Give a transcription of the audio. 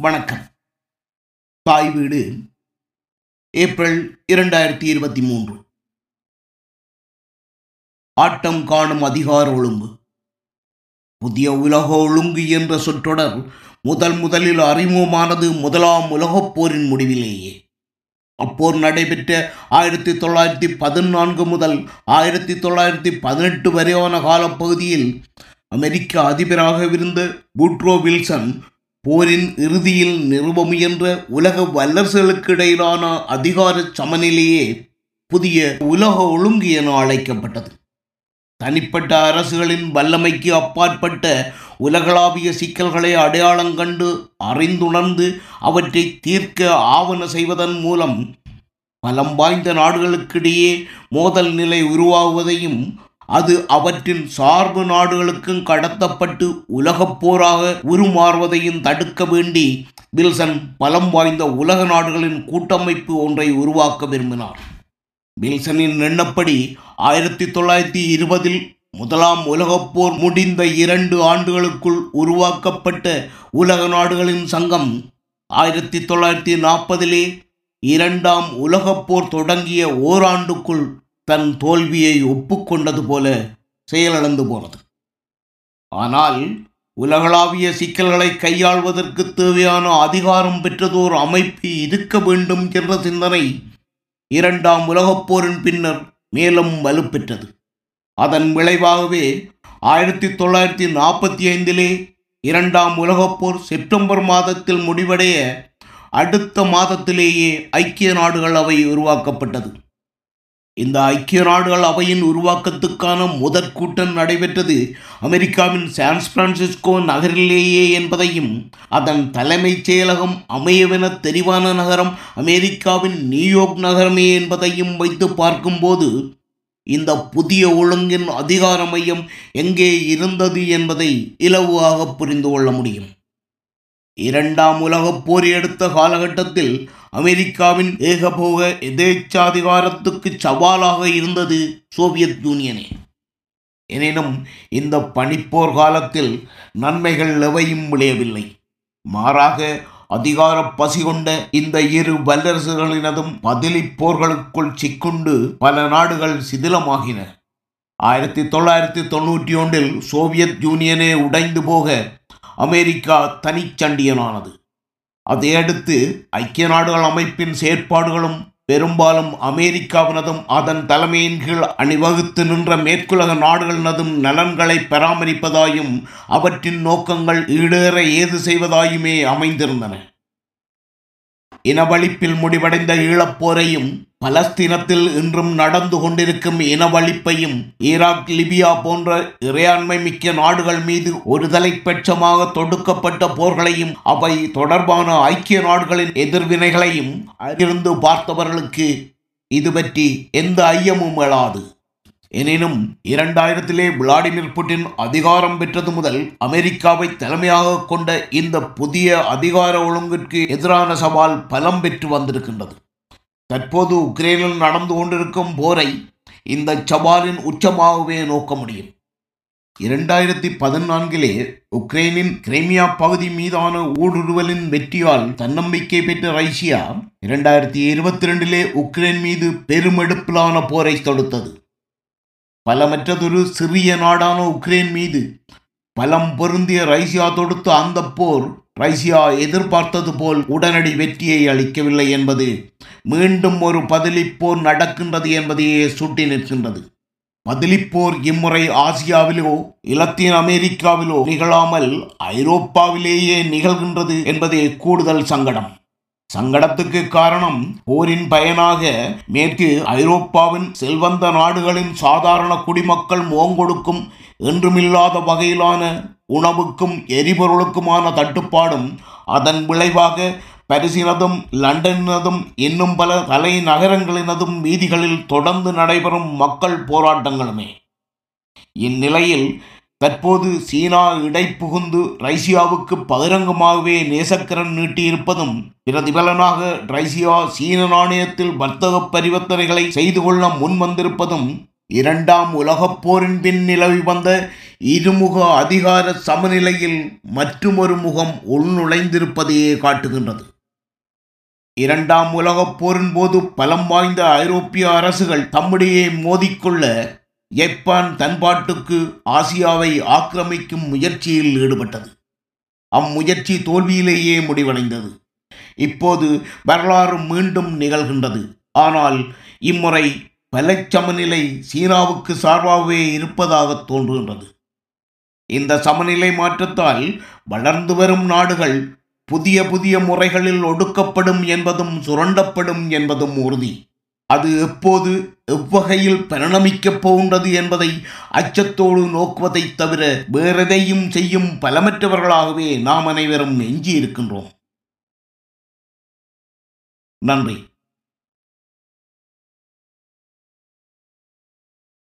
வணக்கம். தாய் வீடு ஏப்ரல் இரண்டாயிரத்தி இருபத்தி மூன்று. ஆட்டம் காணும் அதிகார ஒழுங்கு. புதிய உலக ஒழுங்கு என்ற சொற்றொடர் முதல் முதலில் அறிமுகமானது முதலாம் உலகப் போரின் முடிவிலேயே. அப்போர் நடைபெற்ற ஆயிரத்தி தொள்ளாயிரத்தி பதினான்கு முதல் ஆயிரத்தி தொள்ளாயிரத்தி பதினெட்டு வரையான காலப்பகுதியில் அமெரிக்க அதிபராகவிருந்த பூட்ரோ வில்சன் போரின் இறுதியில் நிறுவ முயன்ற உலக வல்லரசுகளுக்கு இடையிலான அதிகார சமநிலையே புதிய உலக ஒழுங்கு என அழைக்கப்பட்டது. தனிப்பட்ட அரசுகளின் வல்லமைக்கு அப்பாற்பட்ட உலகளாவிய சிக்கல்களை அடையாளம் கண்டு அறிந்துணர்ந்து அவற்றை தீர்க்க ஆவண செய்வதன் மூலம் பலம் வாய்ந்த நாடுகளுக்கிடையே மோதல் நிலை உருவாகுவதையும் அது அவற்றின் சார்பு நாடுகளுக்கும் கடத்தப்பட்டு உலகப் போராக உருமாறுவதையும் தடுக்க வேண்டி வில்சன் பலம் வாய்ந்த உலக நாடுகளின் கூட்டமைப்பு ஒன்றை உருவாக்க விரும்பினார். வில்சனின் எண்ணப்படி ஆயிரத்தி தொள்ளாயிரத்தி இருபதில் முதலாம் உலகப் போர் முடிந்த இரண்டு ஆண்டுகளுக்குள் உருவாக்கப்பட்ட உலக நாடுகளின் சங்கம் ஆயிரத்தி தொள்ளாயிரத்தி நாற்பதிலே இரண்டாம் உலகப் போர் தொடங்கிய ஓராண்டுக்குள் தன் தோல்வியை ஒப்புக்கொண்டது போல செயலிழந்து போனது. ஆனால் உலகளாவிய சிக்கல்களை கையாள்வதற்கு தேவையான அதிகாரம் பெற்றதோர் அமைப்பு இருக்க வேண்டும் என்ற சிந்தனை இரண்டாம் உலகப் போரின் பின்னர் மேலும் வலுப்பெற்றது. அதன் விளைவாகவே ஆயிரத்தி தொள்ளாயிரத்தி நாற்பத்தி ஐந்திலே இரண்டாம் உலகப் போர் செப்டம்பர் மாதத்தில் முடிவடைய அடுத்த மாதத்திலேயே ஐக்கிய நாடுகள் அவை உருவாக்கப்பட்டது. இந்த ஐக்கிய நாடுகள் அவையின் உருவாக்கத்துக்கான முதற் கூட்டம் நடைபெற்றது அமெரிக்காவின் சான் பிரான்சிஸ்கோ நகரிலேயே என்பதையும் அதன் தலைமைச் செயலகம் அமையவென தெரிவான நகரம் அமெரிக்காவின் நியூயார்க் நகரமே என்பதையும் வைத்து பார்க்கும்போது இந்த புதிய ஒழுங்கின் அதிகார மையம் எங்கே இருந்தது என்பதை இலவாக புரிந்து கொள்ள முடியும். இரண்டாம் உலகப் போர் எடுத்த காலகட்டத்தில் அமெரிக்காவின் ஏகபோக எதேச்சாதிகாரத்துக்கு சவாலாக இருந்தது சோவியத் யூனியனே. எனினும் இந்த பனிப்போர் காலத்தில் நன்மைகள் எவையும் விளையவில்லை. மாறாக அதிகார பசி கொண்ட இந்த இரு வல்லரசுகளினதும் பதிலிப்போர்களுக்குள் சிக்குண்டு பல நாடுகள் சிதிலமாகின. ஆயிரத்தி தொள்ளாயிரத்தி தொண்ணூற்றி ஒன்றில் சோவியத் யூனியனே உடைந்து போக அமெரிக்கா தனிச்சண்டியனானது அதையடுத்து ஐக்கிய நாடுகள் அமைப்பின் செயற்பாடுகளும் பெரும்பாலும் அமெரிக்காவினதும் அதன் தலைமையின் கீழ் அணிவகுத்து நின்ற மேற்குலக நாடுகளினதும் நலன்களை பராமரிப்பதாயும் அவற்றின் நோக்கங்கள் ஈடேற ஏது செய்வதாயுமே அமைந்திருந்தன. இனவழிப்பில் முடிவடைந்த ஈழப்போரையும் பலஸ்தீனத்தில் இன்றும் நடந்து கொண்டிருக்கும் இனவழிப்பையும் ஈராக் லிபியா போன்ற இறையாண்மை மிக்க நாடுகள் மீது ஒருதலைப்பட்சமாக தொடுக்கப்பட்ட போர்களையும் அவை தொடர்பான ஐக்கிய நாடுகளின் எதிர்வினைகளையும் அறிந்து பார்த்தவர்களுக்கு இது பற்றி எந்த ஐயமும் எழாது. எனினும் இரண்டாயிரத்திலே விளாடிமிர் புட்டின் அதிகாரம் பெற்றது முதல் அமெரிக்காவை தலைமையாக கொண்ட இந்த புதிய அதிகார ஒழுங்கிற்கு எதிரான சவால் பலம் பெற்று வந்திருக்கின்றது. தற்போது உக்ரைனில் நடந்து கொண்டிருக்கும் போரை இந்த சவாலின் உச்சமாகவே நோக்க முடியும். இரண்டாயிரத்தி பதினான்கிலே உக்ரைனின் கிரைமியா பகுதி மீதான ஊடுருவலின் வெற்றியால் தன்னம்பிக்கை பெற்ற ரஷ்யா இரண்டாயிரத்தி இருபத்தி ரெண்டிலே உக்ரைன் மீது பெருமெடுப்பிலான போரை தொடுத்தது. பலமற்றதொரு சிறிய நாடான உக்ரைன் மீது பலம் பொருந்திய ரஷ்யா தொடுத்த அந்த போர் ரஷ்யா எதிர்பார்த்தது போல் உடனடி வெற்றியை அளிக்கவில்லை என்பது மீண்டும் ஒரு பதிலிப்போர் நடக்கின்றது என்பதையே சுட்டி நிற்கின்றது. பதிலிப்போர் இம்முறை ஆசியாவிலோ இலத்தீன் அமெரிக்காவிலோ நிகழாமல் ஐரோப்பாவிலேயே நிகழ்கின்றது என்பதே கூடுதல் சங்கடம். சங்கடத்துக்கு காரணம் போரின் பயனாக மேற்கு ஐரோப்பாவின் செல்வந்த நாடுகளின் சாதாரண குடிமக்கள் முகங்கொடுக்கும் என்றுமில்லாத வகையிலான உணவுக்கும் எரிபொருளுக்குமான தட்டுப்பாடும் அதன் விளைவாக பரிசினதும் லண்டனினதும் இன்னும் பல தலைநகரங்களினதும் வீதிகளில் தொடர்ந்து நடைபெறும் மக்கள் போராட்டங்களுமே. இந்நிலையில் தற்போது சீனா இடைப்புகுந்து ரைசியாவுக்கு பகிரங்கமாகவே நேசக்கரன் நீட்டியிருப்பதும் பிரதிபலனாக ரைசியா சீன நாணயத்தில் வர்த்தக பரிவர்த்தனைகளை செய்து கொள்ள முன் வந்திருப்பதும் இரண்டாம் உலகப் போரின் பின் நிலவி வந்த இருமுக அதிகார சமநிலையில் மற்றுமொரு முகம் உள்நுழைந்திருப்பதையே காட்டுகின்றது. இரண்டாம் உலகப் போரின் போது பலம் வாய்ந்த ஐரோப்பிய அரசுகள் தம்மிடையே மோதிக்கொள்ள ஜப்பான் தன்பாட்டுக்கு ஆசியாவை ஆக்கிரமிக்கும் முயற்சியில் ஈடுபட்டது. அம்முயற்சி தோல்வியிலேயே முடிவடைந்தது. இப்போது வரலாறு மீண்டும் நிகழ்கின்றது. ஆனால் இம்முறை பலச்சமநிலை சீனாவுக்கு சார்பாகவே இருப்பதாக தோன்றுகின்றது. இந்த சமநிலை மாற்றத்தால் வளர்ந்து வரும் நாடுகள் புதிய புதிய முறைகளில் ஒடுக்கப்படும் என்பதும் சுரண்டப்படும் என்பதும் உறுதி. அது எப்போது எவ்வகையில் பரிணமிக்கப் போகின்றது என்பதை அச்சத்தோடு நோக்குவதைத் தவிர வேறெதையும் செய்யும் பலமற்றவர்களாகவே நாம் அனைவரும் எஞ்சியிருக்கின்றோம். நன்றி.